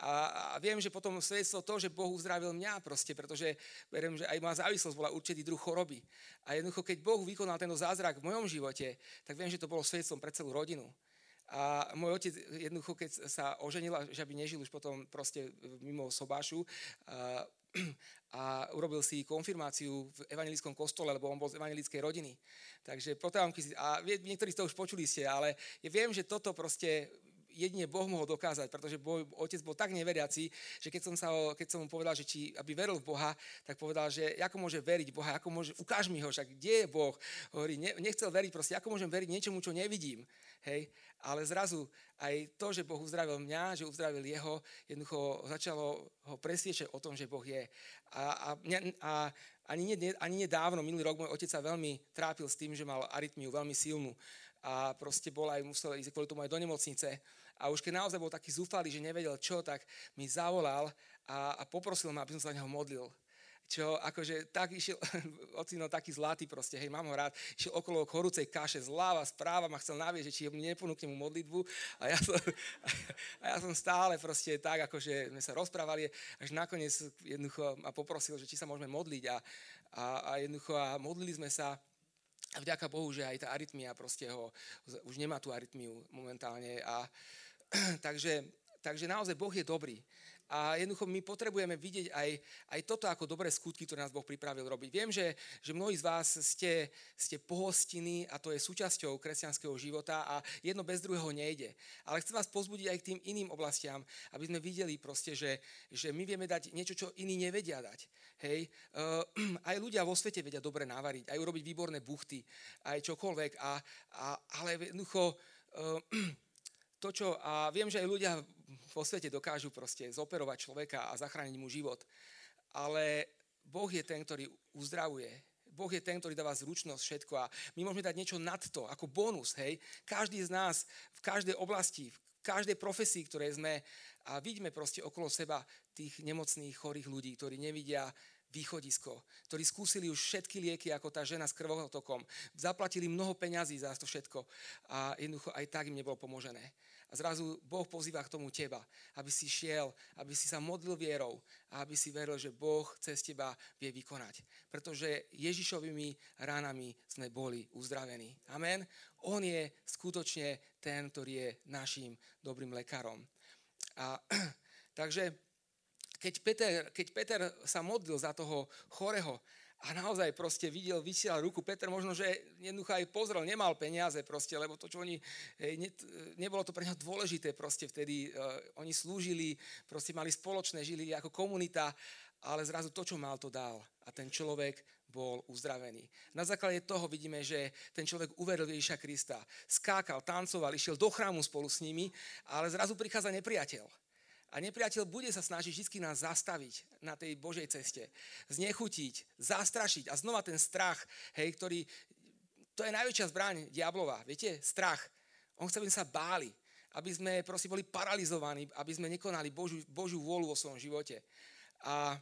A: A, a viem, že potom svedectvo to, že Boh uzdravil mňa proste, pretože verím, že aj moja závislosť bola určitý druh choroby. A jednoducho, keď Boh vykonal tento zázrak v mojom živote, tak viem, že to bolo svedectvom pre celú rodinu. A môj otec jednoducho, keď sa oženil, že by nežil už potom proste mimo sobášu, a, a urobil si konfirmáciu v evangelickom kostole, lebo on bol z evangelickej rodiny. Takže potajomky si, a niektorí z toho už počuli ste, ale ja viem, že toto proste jedine Boh mohol dokázať, pretože boj, otec bol tak neveriaci, že keď som, sa ho, keď som mu povedal, že či, aby veril v Boha, tak povedal, že ako môže veriť Boha, ako môže, ukáž mi ho, však kde je Boh. Hovorí, ne, nechcel veriť proste, ako môžem veriť niečomu, čo nevidím. Hej? Ale zrazu aj to, že Boh uzdravil mňa, že uzdravil jeho, jednoducho začalo ho presviečať o tom, že Boh je. A, a, a ani, nie, ani nedávno, minulý rok, môj otec sa veľmi trápil s tým, že mal arytmiu veľmi silnú a proste bol aj, musel ísť kvôli tomu aj do nemocnice a už keď naozaj bol taký zúfalý, že nevedel čo, tak mi zavolal a, a poprosil ma, aby som sa neho modlil. Čo akože tak išiel, ocino taký zlatý proste, hej, mám ho rád, išiel okolo horúcej kaše zľava, správa ma chcel navieť, že či mi neponúkne mu modlitbu. A ja, som, a ja som stále proste tak, akože sme sa rozprávali, až nakoniec jednoducho ma poprosil, že či sa môžeme modliť a, a, a jednoducho a modlili sme sa. A vďaka Bohu, že aj tá arytmia proste ho, už nemá tú arytmiu momentálne a takže, takže naozaj Boh je dobrý. A jednoducho my potrebujeme vidieť aj, aj toto ako dobré skutky, ktoré nás Boh pripravil robiť. Viem, že, že mnohí z vás ste, ste pohostiny a to je súčasťou kresťanského života a jedno bez druhého nejde. Ale chcem vás pozbudiť aj k tým iným oblastiam, aby sme videli proste, že, že my vieme dať niečo, čo iní nevedia dať. Hej, uh, aj ľudia vo svete vedia dobre navariť, aj urobiť výborné buchty, aj čokoľvek. A, a, ale jednoducho uh, to, čo, a viem, že aj ľudia vo svete dokážu proste zoperovať človeka a zachrániť mu život. Ale Boh je ten, ktorý uzdravuje. Boh je ten, ktorý dáva zručnosť všetko a my môžeme dať niečo nad to, ako bonus, hej. Každý z nás v každej oblasti, v každej profesii, ktoré sme a vidíme proste okolo seba tých nemocných, chorých ľudí, ktorí nevidia východisko, ktorí skúsili už všetky lieky, ako tá žena s krvotokom, zaplatili mnoho peňazí za to všetko a jednoducho aj tak im nebolo pomožené. A zrazu Boh pozýva k tomu teba, aby si šiel, aby si sa modlil vierou a aby si veril, že Boh cez teba vie vykonať. Pretože Ježišovými ránami sme boli uzdravení. Amen. On je skutočne ten, ktorý je našim dobrým lekárom. A, takže keď Peter, keď Peter sa modlil za toho chorého, a naozaj proste videl, vysielal ruku. Peter možno, že jednoducho aj pozrel, nemal peniaze proste, lebo to, čo oni, ne, nebolo to pre neho dôležité proste vtedy. Uh, oni slúžili, proste mali spoločné, žili ako komunita, ale zrazu to, čo mal, to dal. A ten človek bol uzdravený. Na základe toho vidíme, že ten človek uveril Ježiša Krista. Skákal, tancoval, išiel do chrámu spolu s nimi, ale zrazu prichádza nepriateľ A nepriateľ bude sa snažiť vždy nás zastaviť na tej Božej ceste. Znechutiť, zastrašiť. A znova ten strach, hej, ktorý, to je najväčšia zbraň diablova. Viete, strach. On chce, aby sa báli. Aby sme proste boli paralizovaní, aby sme nekonali Božiu, Božiu vôľu vo svojom živote. A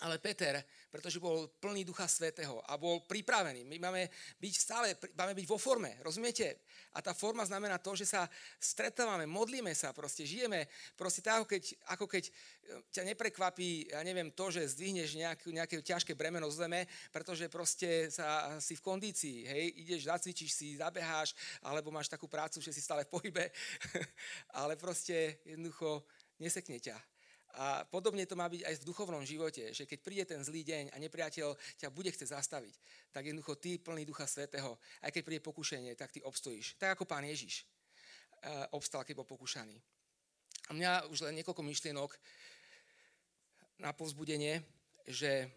A: ale Peter, pretože bol plný Ducha Svetého a bol pripravený. My máme byť stále, máme byť vo forme, rozumiete? A tá forma znamená to, že sa stretávame, modlíme sa, proste žijeme, proste tak, ako keď, ako keď e, ťa neprekvapí, ja neviem, to, že zdvihneš nejaké, nejaké ťažké bremeno z zeme, pretože proste sa, si v kondícii, hej, ideš, zacvičíš si, zabeháš, alebo máš takú prácu, že si stále v pohybe, ale proste jednoducho nesekne ťa a podobne to má byť aj v duchovnom živote, že keď príde ten zlý deň a nepriateľ ťa bude chcieť zastaviť, tak jednoducho ty plný Ducha Svetého, aj keď príde pokušenie, tak ty obstojíš. Tak ako pán Ježiš e, obstal, keď bol pokúšaný. A mňa už len niekoľko myšlienok na povzbudenie, že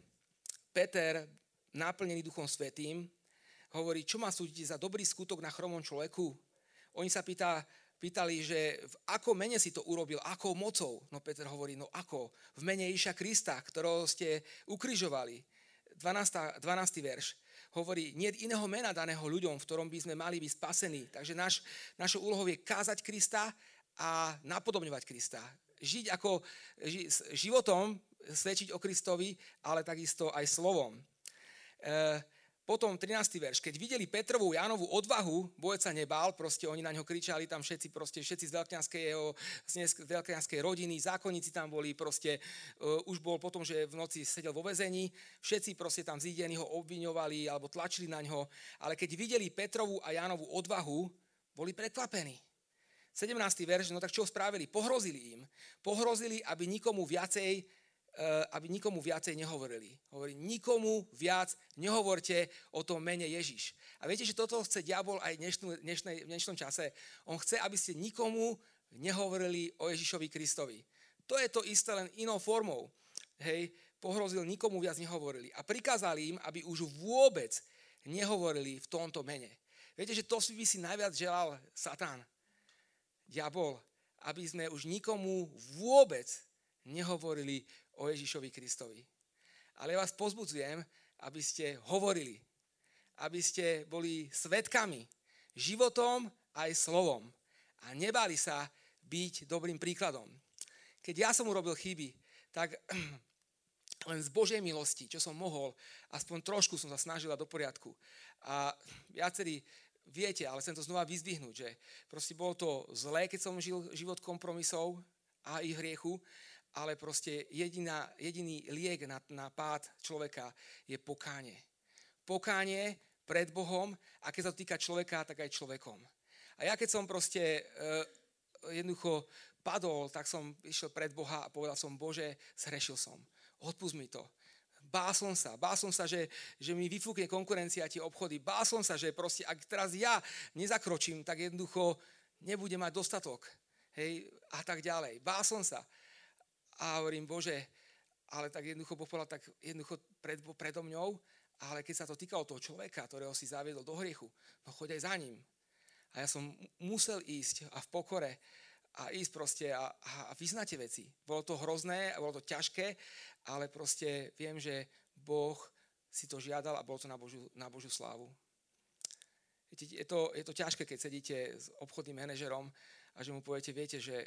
A: Peter, naplnený Duchom Svetým, hovorí, čo má súdiť za dobrý skutok na chromom človeku? Oni sa pýta, pýtali, že v ako mene si to urobil, akou mocou. No Peter hovorí, no ako? V mene Iša Krista, ktorého ste ukrižovali. 12. 12. verš hovorí, nie iného mena daného ľuďom, v ktorom by sme mali byť spasení. Takže naš, našou úlohou je kázať Krista a napodobňovať Krista. Žiť ako ži, životom, svedčiť o Kristovi, ale takisto aj slovom. E, potom 13. verš. Keď videli Petrovú Jánovú odvahu, bojec sa nebál, proste oni na ňo kričali tam všetci, proste všetci z veľkňanskej, rodiny, zákonníci tam boli, proste uh, už bol potom, že v noci sedel vo vezení, všetci proste tam zídení ho obviňovali alebo tlačili na ňo, ale keď videli Petrovú a Jánovú odvahu, boli prekvapení. 17. verš, no tak čo spravili? Pohrozili im. Pohrozili, aby nikomu viacej aby nikomu viacej nehovorili. Hovorí, nikomu viac nehovorte o tom mene Ježiš. A viete, že toto chce diabol aj v, dnešnej, v dnešnom čase. On chce, aby ste nikomu nehovorili o Ježišovi Kristovi. To je to isté len inou formou. Hej, pohrozil, nikomu viac nehovorili. A prikázali im, aby už vôbec nehovorili v tomto mene. Viete, že to by si najviac želal Satan, diabol, aby sme už nikomu vôbec nehovorili o Ježišovi Kristovi. Ale vás pozbudzujem, aby ste hovorili, aby ste boli svetkami, životom aj slovom a nebali sa byť dobrým príkladom. Keď ja som urobil chyby, tak len z Božej milosti, čo som mohol, aspoň trošku som sa snažila do poriadku. A viacerí viete, ale chcem to znova vyzdvihnúť, že proste bolo to zlé, keď som žil život kompromisov a ich hriechu, ale proste jediná, jediný liek na, na pád človeka je pokánie. Pokánie pred Bohom a keď sa to týka človeka, tak aj človekom. A ja keď som proste uh, jednoducho padol, tak som išiel pred Boha a povedal som, Bože, zhrešil som. Odpust mi to. Bál som sa, bál som sa, že, že mi vyfúkne konkurencia tie obchody. Bál som sa, že proste, ak teraz ja nezakročím, tak jednoducho nebudem mať dostatok. Hej, a tak ďalej. Bál som sa. A hovorím, Bože, ale tak jednoducho Boh povedal, tak jednoducho pred, predo mňou, ale keď sa to týkalo toho človeka, ktorého si zaviedol do hriechu, no choď aj za ním. A ja som musel ísť a v pokore a ísť proste a, a, a vyznať veci. Bolo to hrozné, bolo to ťažké, ale proste viem, že Boh si to žiadal a bolo to na Božiu, na Božiu slávu. Je to, je to ťažké, keď sedíte s obchodným manažerom a že mu poviete, viete, že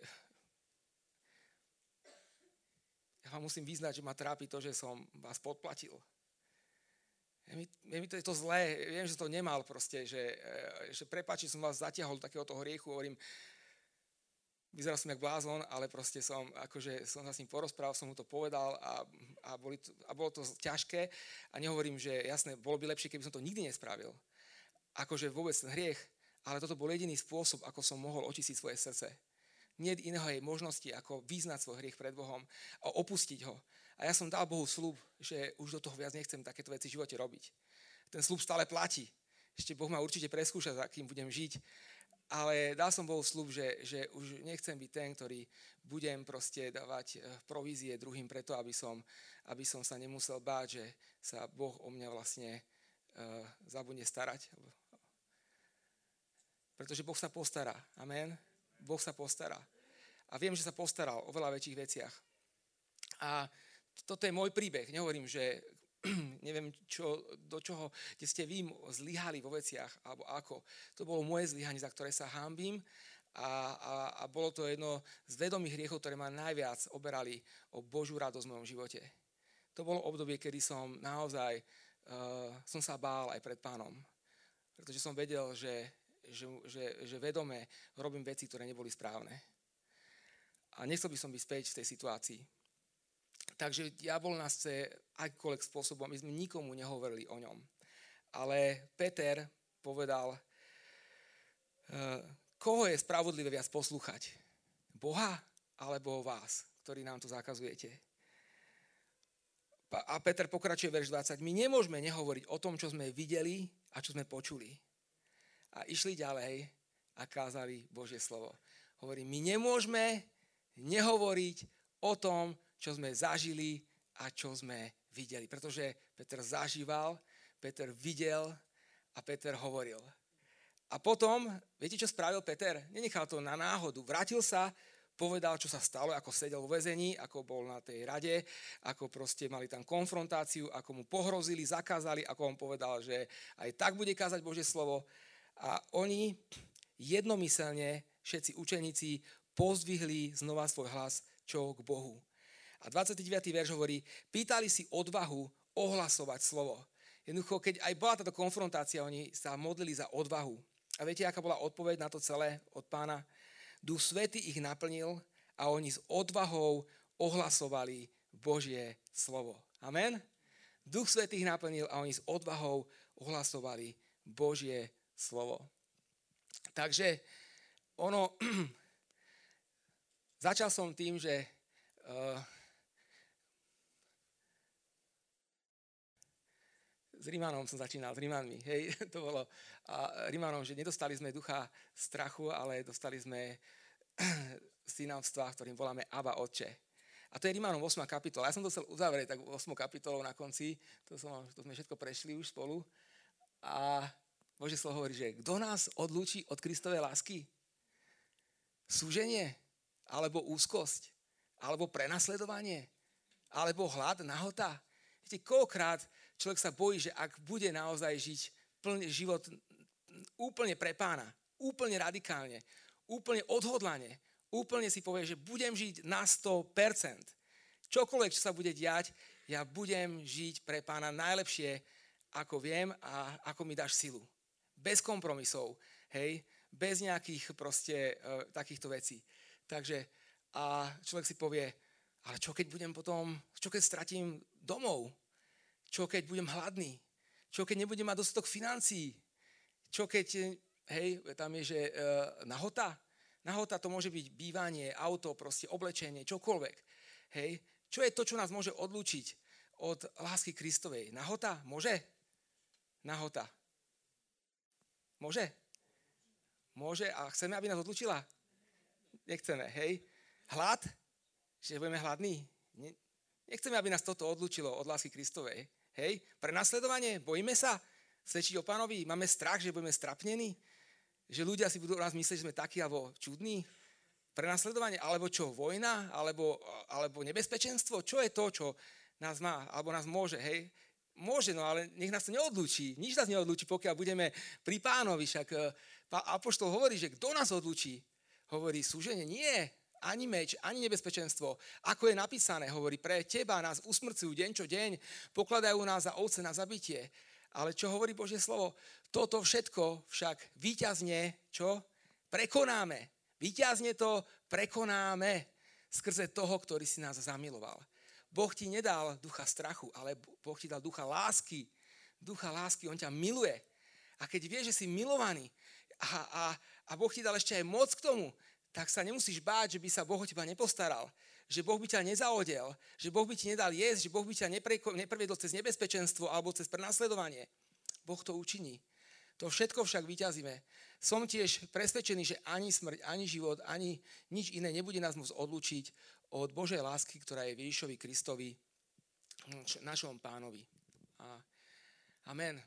A: ja vám musím vyznať, že ma trápi to, že som vás podplatil. Je mi, je mi to, je to zlé, viem, že to nemal proste, že, e, že prepáči, som vás zatiahol do takéhoto hriechu, hovorím, vyzeral som jak blázon, ale proste som, akože som sa s ním porozprával, som mu to povedal a, a, boli to, a bolo to ťažké a nehovorím, že jasné, bolo by lepšie, keby som to nikdy nespravil. Akože vôbec ten hriech, ale toto bol jediný spôsob, ako som mohol očistiť svoje srdce nie iného jej možnosti, ako vyznať svoj hriech pred Bohom a opustiť ho. A ja som dal Bohu slúb, že už do toho viac nechcem takéto veci v živote robiť. Ten slúb stále platí. Ešte Boh ma určite preskúša, za kým budem žiť. Ale dal som Bohu slúb, že, že už nechcem byť ten, ktorý budem proste dávať eh, provízie druhým preto, aby som, aby som sa nemusel báť, že sa Boh o mňa vlastne uh, zabudne starať. Pretože Boh sa postará. Amen. Boh sa postará. a viem, že sa postaral o veľa väčších veciach. A toto je môj príbeh. Nehovorím, že neviem, čo, do čoho, kde ste vy zlyhali vo veciach, alebo ako. To bolo moje zlyhanie, za ktoré sa hámbim a, a, a bolo to jedno z vedomých hriechov, ktoré ma najviac oberali o Božú radosť v mojom živote. To bolo obdobie, kedy som naozaj uh, som sa bál aj pred pánom. Pretože som vedel, že, že, že, že vedome robím veci, ktoré neboli správne. A nechcel by som byť späť v tej situácii. Takže diabol nás chce akýkoľvek spôsobom, my sme nikomu nehovorili o ňom. Ale Peter povedal, e, koho je spravodlivé viac poslúchať? Boha alebo vás, ktorí nám to zakazujete? A Peter pokračuje verš 20. My nemôžeme nehovoriť o tom, čo sme videli a čo sme počuli. A išli ďalej a kázali Božie slovo. Hovorí, my nemôžeme nehovoriť o tom, čo sme zažili a čo sme videli. Pretože Peter zažíval, Peter videl a Peter hovoril. A potom, viete, čo spravil Peter? Nenechal to na náhodu. Vrátil sa, povedal, čo sa stalo, ako sedel vo väzení, ako bol na tej rade, ako proste mali tam konfrontáciu, ako mu pohrozili, zakázali, ako on povedal, že aj tak bude kázať Božie slovo. A oni jednomyselne, všetci učeníci, pozdvihli znova svoj hlas, čo k Bohu. A 29. verš hovorí, pýtali si odvahu ohlasovať slovo. Jednoducho, keď aj bola táto konfrontácia, oni sa modlili za odvahu. A viete, aká bola odpoveď na to celé od pána? Duch Svety ich naplnil a oni s odvahou ohlasovali Božie slovo. Amen? Duch Svetý ich naplnil a oni s odvahou ohlasovali Božie slovo. Takže ono, začal som tým, že uh, s Rímanom som začínal, s Rímanmi, hej, to bolo, a Rímanom, že nedostali sme ducha strachu, ale dostali sme synavstva, ktorým voláme Aba Otče. A to je Rímanom 8. kapitola. Ja som to chcel uzavrieť tak 8. kapitolou na konci, to, som, to sme všetko prešli už spolu. A Bože slovo hovorí, že kto nás odlúči od Kristovej lásky? Súženie? Alebo úzkosť? Alebo prenasledovanie? Alebo hlad, nahota? Viete, koľkokrát človek sa bojí, že ak bude naozaj žiť plný život úplne pre pána, úplne radikálne, úplne odhodlane, úplne si povie, že budem žiť na 100%. Čokoľvek, čo sa bude diať, ja budem žiť pre pána najlepšie, ako viem a ako mi dáš silu. Bez kompromisov, hej, bez nejakých proste uh, takýchto vecí. Takže a človek si povie, ale čo keď budem potom, čo keď stratím domov, čo keď budem hladný? Čo keď nebudem mať dostatok financií? Čo keď, hej, tam je, že e, nahota? Nahota to môže byť bývanie, auto, proste oblečenie, čokoľvek. Hej. Čo je to, čo nás môže odlúčiť od lásky Kristovej? Nahota? Môže? Nahota. Môže? Môže a chceme, aby nás odlučila? Nechceme, hej? Hlad? Že budeme hladní? Nechceme, aby nás toto odlučilo od lásky Kristovej. Hej, pre nasledovanie, bojíme sa svedčiť o pánovi, máme strach, že budeme strapnení, že ľudia si budú o nás myslieť, že sme takí alebo čudní. Pre nasledovanie, alebo čo, vojna, alebo, alebo nebezpečenstvo, čo je to, čo nás má, alebo nás môže, hej. Môže, no ale nech nás to neodlučí. Nič nás neodlučí, pokiaľ budeme pri pánovi. Však eh, Apoštol hovorí, že kto nás odlučí? Hovorí súženie. Nie, ani meč, ani nebezpečenstvo. Ako je napísané, hovorí, pre teba nás usmrcujú deň čo deň, pokladajú nás za ovce na zabitie. Ale čo hovorí Božie slovo? Toto všetko však výťazne, čo? Prekonáme. Výťazne to prekonáme skrze toho, ktorý si nás zamiloval. Boh ti nedal ducha strachu, ale Boh ti dal ducha lásky. Ducha lásky, On ťa miluje. A keď vieš, že si milovaný a, a, a Boh ti dal ešte aj moc k tomu, tak sa nemusíš báť, že by sa Boh o teba nepostaral, že Boh by ťa nezaodel, že Boh by ti nedal jesť, že Boh by ťa nepreviedol cez nebezpečenstvo alebo cez prenasledovanie. Boh to učiní. To všetko však vyťazíme. Som tiež presvedčený, že ani smrť, ani život, ani nič iné nebude nás môcť odlučiť od Božej lásky, ktorá je Ježišovi Kristovi, našom pánovi. A, amen.